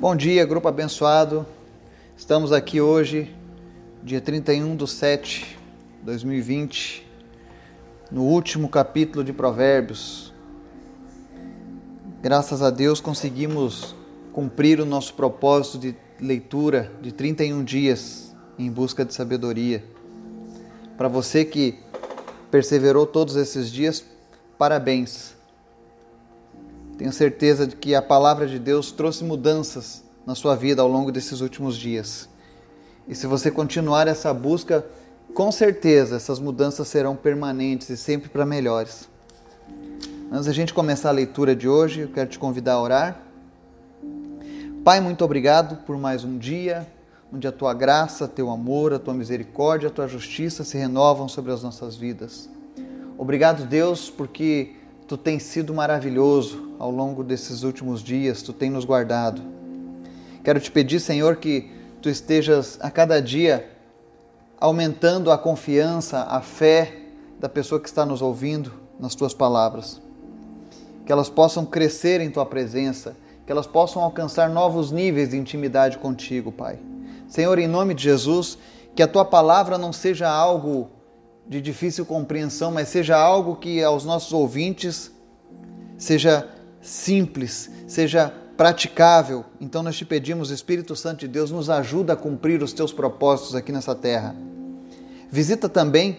Bom dia, grupo abençoado. Estamos aqui hoje, dia 31 de 7 de 2020, no último capítulo de Provérbios. Graças a Deus conseguimos cumprir o nosso propósito de leitura de 31 dias em busca de sabedoria. Para você que perseverou todos esses dias, parabéns. Tenho certeza de que a palavra de Deus trouxe mudanças na sua vida ao longo desses últimos dias. E se você continuar essa busca, com certeza essas mudanças serão permanentes e sempre para melhores. Antes da gente começar a leitura de hoje, eu quero te convidar a orar. Pai, muito obrigado por mais um dia, onde a tua graça, teu amor, a tua misericórdia, a tua justiça se renovam sobre as nossas vidas. Obrigado, Deus, porque tu tens sido maravilhoso ao longo desses últimos dias, tu tens nos guardado. Quero te pedir, Senhor, que tu estejas a cada dia aumentando a confiança, a fé da pessoa que está nos ouvindo nas tuas palavras. Que elas possam crescer em tua presença, que elas possam alcançar novos níveis de intimidade contigo, Pai. Senhor, em nome de Jesus, que a tua palavra não seja algo de difícil compreensão, mas seja algo que aos nossos ouvintes seja simples, seja praticável. Então nós te pedimos, Espírito Santo de Deus, nos ajuda a cumprir os teus propósitos aqui nessa terra. Visita também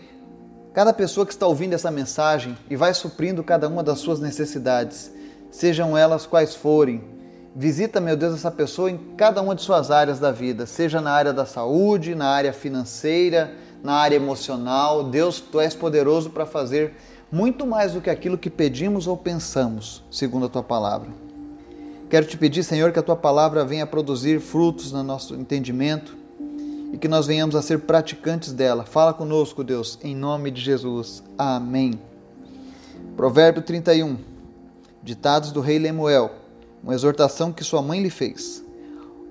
cada pessoa que está ouvindo essa mensagem e vai suprindo cada uma das suas necessidades, sejam elas quais forem Visita, meu Deus, essa pessoa em cada uma de suas áreas da vida, seja na área da saúde, na área financeira, na área emocional. Deus, tu és poderoso para fazer muito mais do que aquilo que pedimos ou pensamos, segundo a tua palavra. Quero te pedir, Senhor, que a tua palavra venha produzir frutos no nosso entendimento e que nós venhamos a ser praticantes dela. Fala conosco, Deus, em nome de Jesus. Amém. Provérbio 31. Ditados do rei Lemuel uma exortação que sua mãe lhe fez.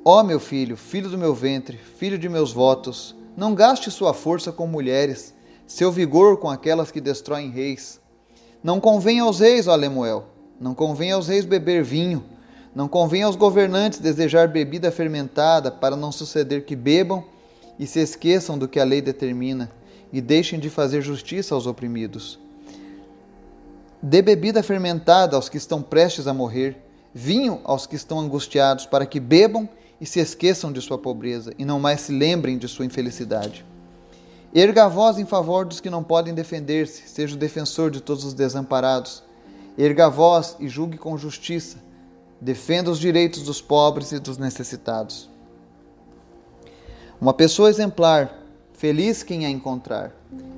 Ó oh, meu filho, filho do meu ventre, filho de meus votos, não gaste sua força com mulheres, seu vigor com aquelas que destroem reis. Não convém aos reis, ó Lemuel, não convém aos reis beber vinho, não convém aos governantes desejar bebida fermentada, para não suceder que bebam e se esqueçam do que a lei determina, e deixem de fazer justiça aos oprimidos. Dê bebida fermentada aos que estão prestes a morrer, vinho aos que estão angustiados, para que bebam e se esqueçam de sua pobreza e não mais se lembrem de sua infelicidade. Erga a voz em favor dos que não podem defender-se, seja o defensor de todos os desamparados. Erga a voz e julgue com justiça. Defenda os direitos dos pobres e dos necessitados. Uma pessoa exemplar, feliz quem a encontrar,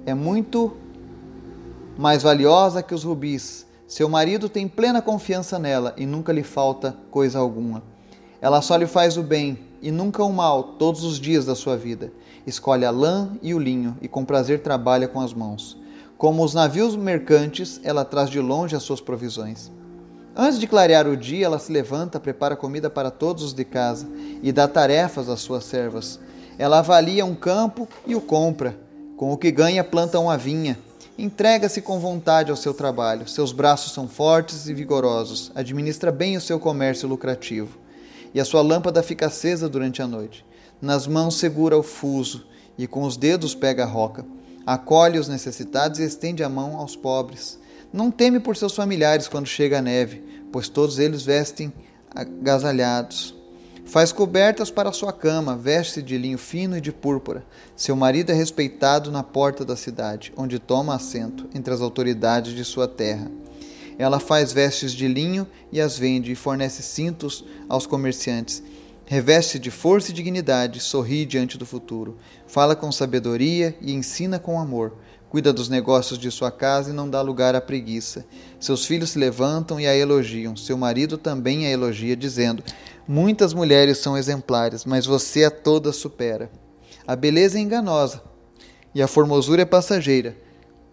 é muito mais valiosa que os rubis seu marido tem plena confiança nela e nunca lhe falta coisa alguma. Ela só lhe faz o bem e nunca o mal todos os dias da sua vida. Escolhe a lã e o linho e com prazer trabalha com as mãos. Como os navios mercantes, ela traz de longe as suas provisões. Antes de clarear o dia, ela se levanta, prepara comida para todos os de casa e dá tarefas às suas servas. Ela avalia um campo e o compra. Com o que ganha, planta uma vinha Entrega-se com vontade ao seu trabalho. Seus braços são fortes e vigorosos. Administra bem o seu comércio lucrativo. E a sua lâmpada fica acesa durante a noite. Nas mãos segura o fuso e com os dedos pega a roca. Acolhe os necessitados e estende a mão aos pobres. Não teme por seus familiares quando chega a neve, pois todos eles vestem agasalhados. Faz cobertas para sua cama, veste-se de linho fino e de púrpura. Seu marido é respeitado na porta da cidade, onde toma assento entre as autoridades de sua terra. Ela faz vestes de linho e as vende, e fornece cintos aos comerciantes. Reveste de força e dignidade, sorri diante do futuro. Fala com sabedoria e ensina com amor. Cuida dos negócios de sua casa e não dá lugar à preguiça. Seus filhos se levantam e a elogiam. Seu marido também a elogia, dizendo: Muitas mulheres são exemplares, mas você a todas supera. A beleza é enganosa e a formosura é passageira,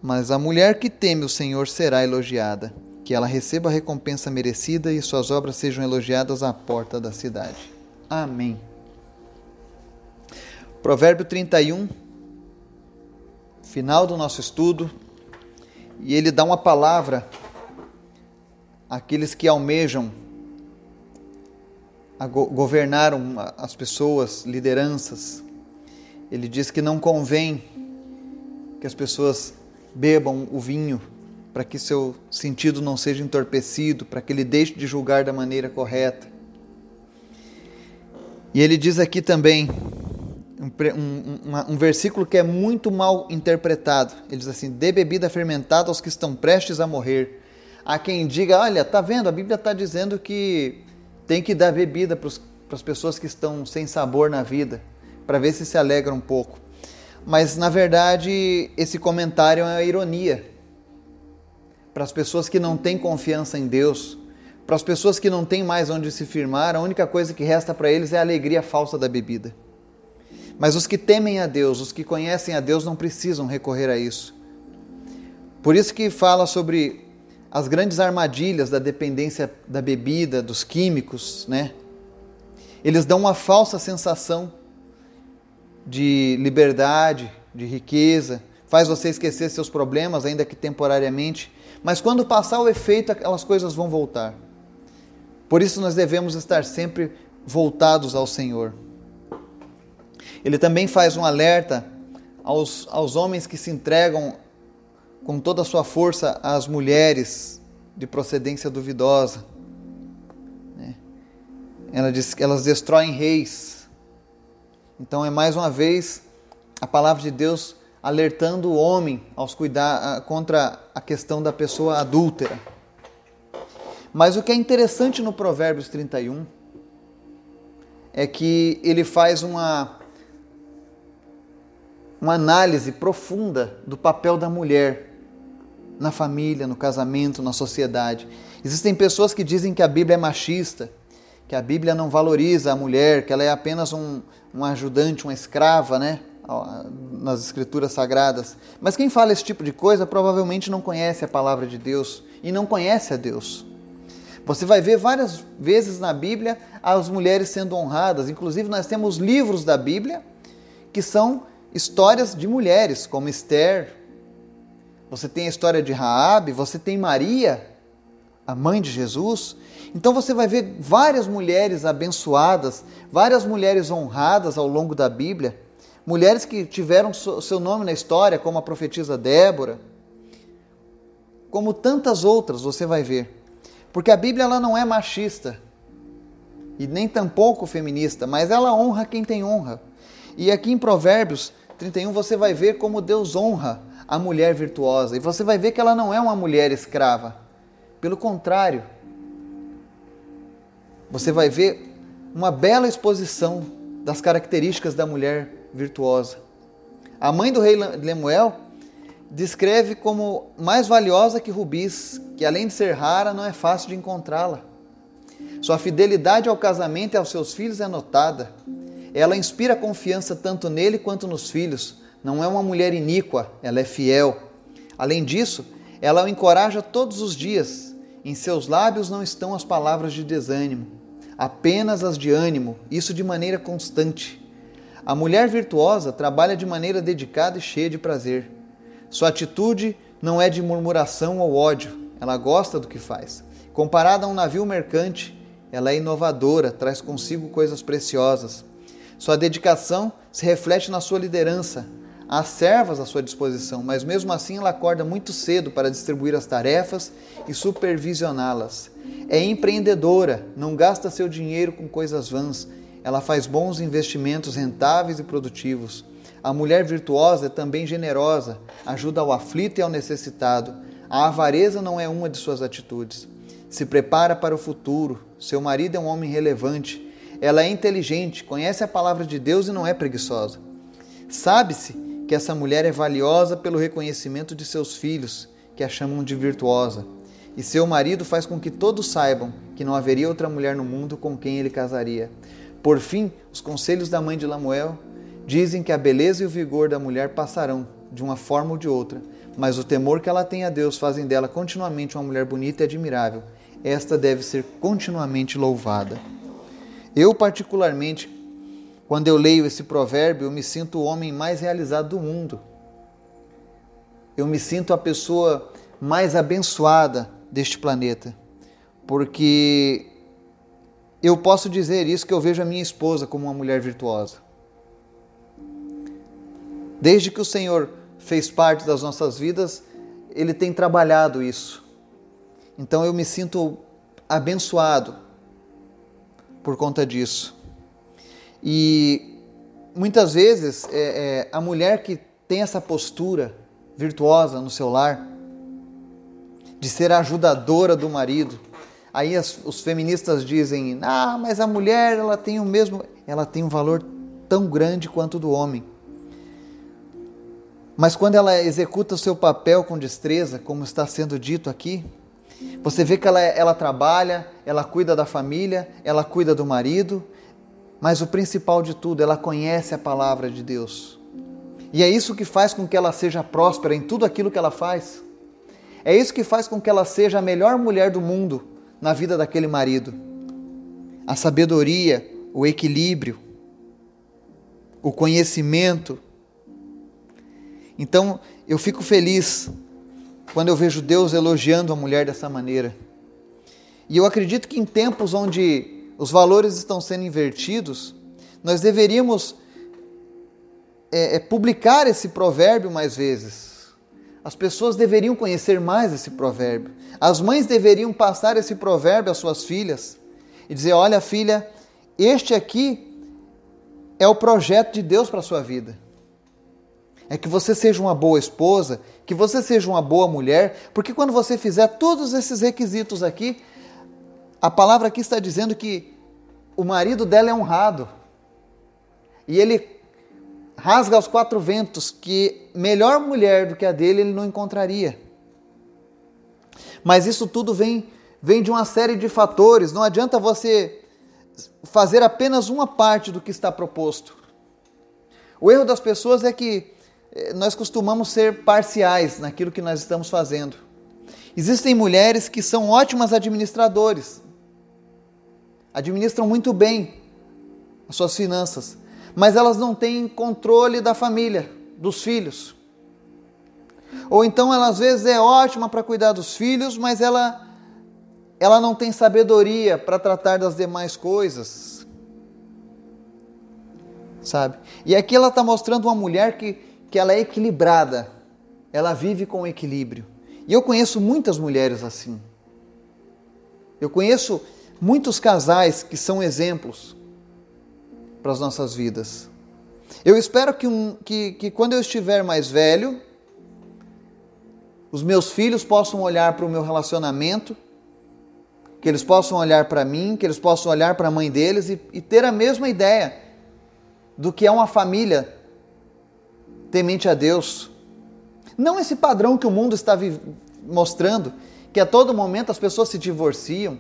mas a mulher que teme o Senhor será elogiada. Que ela receba a recompensa merecida e suas obras sejam elogiadas à porta da cidade. Amém. Provérbio 31, final do nosso estudo, e ele dá uma palavra àqueles que almejam governar as pessoas, lideranças. Ele diz que não convém que as pessoas bebam o vinho para que seu sentido não seja entorpecido, para que ele deixe de julgar da maneira correta. E ele diz aqui também um, um, um, versículo que é muito mal interpretado. Ele diz assim: dê bebida fermentada aos que estão prestes a morrer. Há quem diga: olha, tá vendo? A Bíblia está dizendo que tem que dar bebida para as pessoas que estão sem sabor na vida, para ver se se alegram um pouco. Mas na verdade, esse comentário é uma ironia. Para as pessoas que não têm confiança em Deus, para as pessoas que não têm mais onde se firmar, a única coisa que resta para eles é a alegria falsa da bebida. Mas os que temem a Deus, os que conhecem a Deus, não precisam recorrer a isso. Por isso que fala sobre as grandes armadilhas da dependência da bebida, dos químicos, né? Eles dão uma falsa sensação de liberdade, de riqueza, faz você esquecer seus problemas, ainda que temporariamente, mas quando passar o efeito, aquelas coisas vão voltar. Por isso nós devemos estar sempre voltados ao Senhor. Ele também faz um alerta aos, aos homens que se entregam com toda a sua força às mulheres de procedência duvidosa. Né? Ela diz que elas destroem reis. Então é mais uma vez a palavra de Deus alertando o homem aos cuidar contra a questão da pessoa adúltera. Mas o que é interessante no Provérbios 31 é que ele faz uma uma análise profunda do papel da mulher na família, no casamento, na sociedade. Existem pessoas que dizem que a Bíblia é machista, que a Bíblia não valoriza a mulher, que ela é apenas um, um ajudante, uma escrava, né? Nas escrituras sagradas. Mas quem fala esse tipo de coisa provavelmente não conhece a palavra de Deus e não conhece a Deus. Você vai ver várias vezes na Bíblia as mulheres sendo honradas, inclusive nós temos livros da Bíblia que são histórias de mulheres, como Esther. Você tem a história de Raabe, você tem Maria, a mãe de Jesus. Então você vai ver várias mulheres abençoadas, várias mulheres honradas ao longo da Bíblia, mulheres que tiveram seu nome na história, como a profetisa Débora, como tantas outras você vai ver. Porque a Bíblia ela não é machista e nem tampouco feminista, mas ela honra quem tem honra. E aqui em Provérbios 31 você vai ver como Deus honra a mulher virtuosa. E você vai ver que ela não é uma mulher escrava. Pelo contrário, você vai ver uma bela exposição das características da mulher virtuosa. A mãe do rei Lemuel descreve como mais valiosa que rubis, que além de ser rara, não é fácil de encontrá-la. Sua fidelidade ao casamento e aos seus filhos é notada. Ela inspira confiança tanto nele quanto nos filhos. Não é uma mulher iníqua, ela é fiel. Além disso, ela o encoraja todos os dias. Em seus lábios não estão as palavras de desânimo, apenas as de ânimo, isso de maneira constante. A mulher virtuosa trabalha de maneira dedicada e cheia de prazer. Sua atitude não é de murmuração ou ódio, ela gosta do que faz. Comparada a um navio mercante, ela é inovadora, traz consigo coisas preciosas. Sua dedicação se reflete na sua liderança. Há servas à sua disposição, mas mesmo assim ela acorda muito cedo para distribuir as tarefas e supervisioná-las. É empreendedora, não gasta seu dinheiro com coisas vãs. Ela faz bons investimentos rentáveis e produtivos. A mulher virtuosa é também generosa, ajuda ao aflito e ao necessitado. A avareza não é uma de suas atitudes. Se prepara para o futuro. Seu marido é um homem relevante ela é inteligente, conhece a palavra de Deus e não é preguiçosa. Sabe-se que essa mulher é valiosa pelo reconhecimento de seus filhos, que a chamam de virtuosa. E seu marido faz com que todos saibam que não haveria outra mulher no mundo com quem ele casaria. Por fim, os conselhos da mãe de Lamuel dizem que a beleza e o vigor da mulher passarão, de uma forma ou de outra, mas o temor que ela tem a Deus fazem dela continuamente uma mulher bonita e admirável. Esta deve ser continuamente louvada. Eu, particularmente, quando eu leio esse provérbio, eu me sinto o homem mais realizado do mundo. Eu me sinto a pessoa mais abençoada deste planeta, porque eu posso dizer isso que eu vejo a minha esposa como uma mulher virtuosa. Desde que o Senhor fez parte das nossas vidas, Ele tem trabalhado isso. Então eu me sinto abençoado por conta disso. E muitas vezes é, é, a mulher que tem essa postura virtuosa no seu lar, de ser ajudadora do marido, Aí as, os feministas dizem: "Ah, mas a mulher, ela tem o mesmo, ela tem um valor tão grande quanto o do homem". Mas quando ela executa o seu papel com destreza, como está sendo dito aqui, você vê que ela, ela trabalha, ela cuida da família, ela cuida do marido, mas o principal de tudo, ela conhece a palavra de Deus. E é isso que faz com que ela seja próspera em tudo aquilo que ela faz. É isso que faz com que ela seja a melhor mulher do mundo, na vida daquele marido. A sabedoria, o equilíbrio, o conhecimento. Então, eu fico feliz quando eu vejo Deus elogiando a mulher dessa maneira. E eu acredito que em tempos onde os valores estão sendo invertidos, nós deveríamos é, é, publicar esse provérbio mais vezes as pessoas deveriam conhecer mais esse provérbio. As mães deveriam passar esse provérbio às suas filhas e dizer: Olha, filha, este aqui é o projeto de Deus para a sua vida. É que você seja uma boa esposa, que você seja uma boa mulher, porque quando você fizer todos esses requisitos aqui, a palavra aqui está dizendo que o marido dela é honrado. E ele rasga aos quatro ventos que melhor mulher do que a dele ele não encontraria. Mas isso tudo vem, vem de uma série de fatores, não adianta você fazer apenas uma parte do que está proposto. O erro das pessoas é que eh, nós costumamos ser parciais naquilo que nós estamos fazendo. Existem mulheres que são ótimas administradores, administram muito bem as suas finanças, mas elas não têm controle da família, dos filhos. Ou então ela às vezes é ótima para cuidar dos filhos, mas ela ela não tem sabedoria para tratar das demais coisas. Sabe? E aqui ela está mostrando uma mulher que, que ela é equilibrada. Ela vive com equilíbrio. E eu conheço muitas mulheres assim. Eu conheço muitos casais que são exemplos para as nossas vidas. Eu espero que, um, que, que quando eu estiver mais velho, os meus filhos possam olhar para o meu relacionamento, que eles possam olhar para mim, que eles possam olhar para a mãe deles e, e ter a mesma ideia do que é uma família temente a Deus. Não esse padrão que o mundo está mostrando, que a todo momento as pessoas se divorciam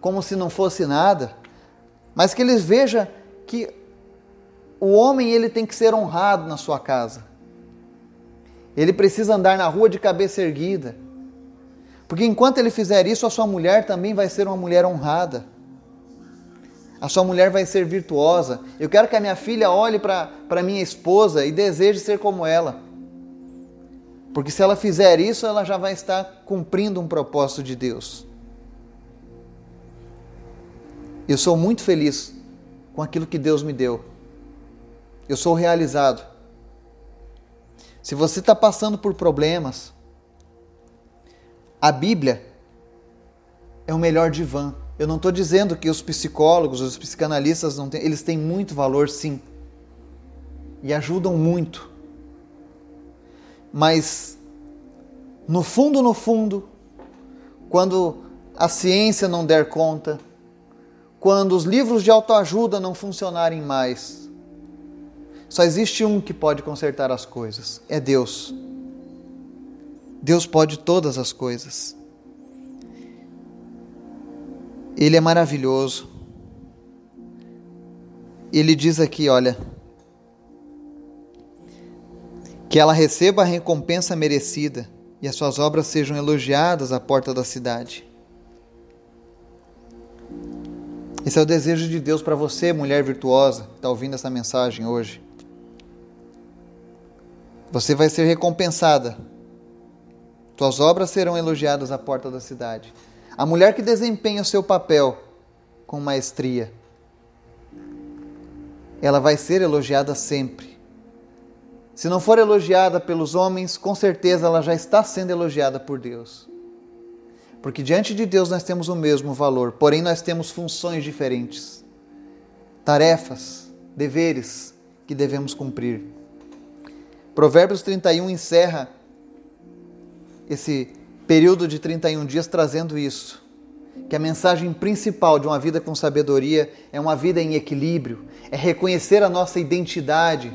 como se não fosse nada, mas que eles vejam que o homem ele tem que ser honrado na sua casa. Ele precisa andar na rua de cabeça erguida. Porque enquanto ele fizer isso, a sua mulher também vai ser uma mulher honrada. A sua mulher vai ser virtuosa. Eu quero que a minha filha olhe para minha esposa e deseje ser como ela. Porque se ela fizer isso, ela já vai estar cumprindo um propósito de Deus. Eu sou muito feliz com aquilo que Deus me deu eu sou realizado. Se você está passando por problemas, a Bíblia é o melhor divã. Eu não estou dizendo que os psicólogos, os psicanalistas não têm, eles têm muito valor, sim, e ajudam muito. Mas no fundo, no fundo, quando a ciência não der conta, quando os livros de autoajuda não funcionarem mais, só existe um que pode consertar as coisas: é Deus. Deus pode todas as coisas. Ele é maravilhoso. Ele diz aqui, olha, que ela receba a recompensa merecida e as suas obras sejam elogiadas à porta da cidade. Esse é o desejo de Deus para você, mulher virtuosa, que está ouvindo essa mensagem hoje. Você vai ser recompensada. Tuas obras serão elogiadas à porta da cidade. A mulher que desempenha o seu papel com maestria, ela vai ser elogiada sempre. Se não for elogiada pelos homens, com certeza ela já está sendo elogiada por Deus. Porque diante de Deus nós temos o mesmo valor, porém nós temos funções diferentes, tarefas, deveres que devemos cumprir. Provérbios 31 encerra esse período de 31 dias trazendo isso. Que a mensagem principal de uma vida com sabedoria é uma vida em equilíbrio, é reconhecer a nossa identidade,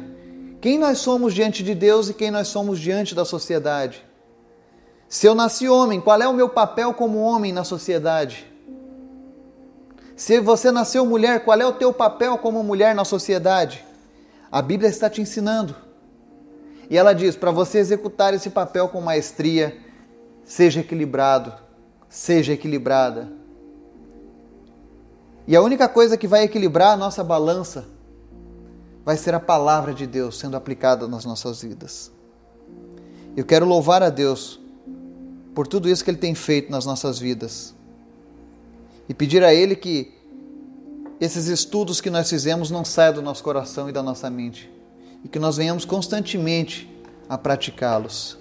quem nós somos diante de Deus e quem nós somos diante da sociedade. Se eu nasci homem, qual é o meu papel como homem na sociedade? Se você nasceu mulher, qual é o teu papel como mulher na sociedade? A Bíblia está te ensinando. E ela diz: para você executar esse papel com maestria, seja equilibrado, seja equilibrada. E a única coisa que vai equilibrar a nossa balança vai ser a palavra de Deus sendo aplicada nas nossas vidas. Eu quero louvar a Deus por tudo isso que Ele tem feito nas nossas vidas. E pedir a Ele que esses estudos que nós fizemos não saiam do nosso coração e da nossa mente. E que nós venhamos constantemente a praticá-los.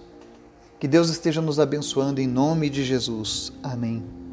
Que Deus esteja nos abençoando em nome de Jesus. Amém.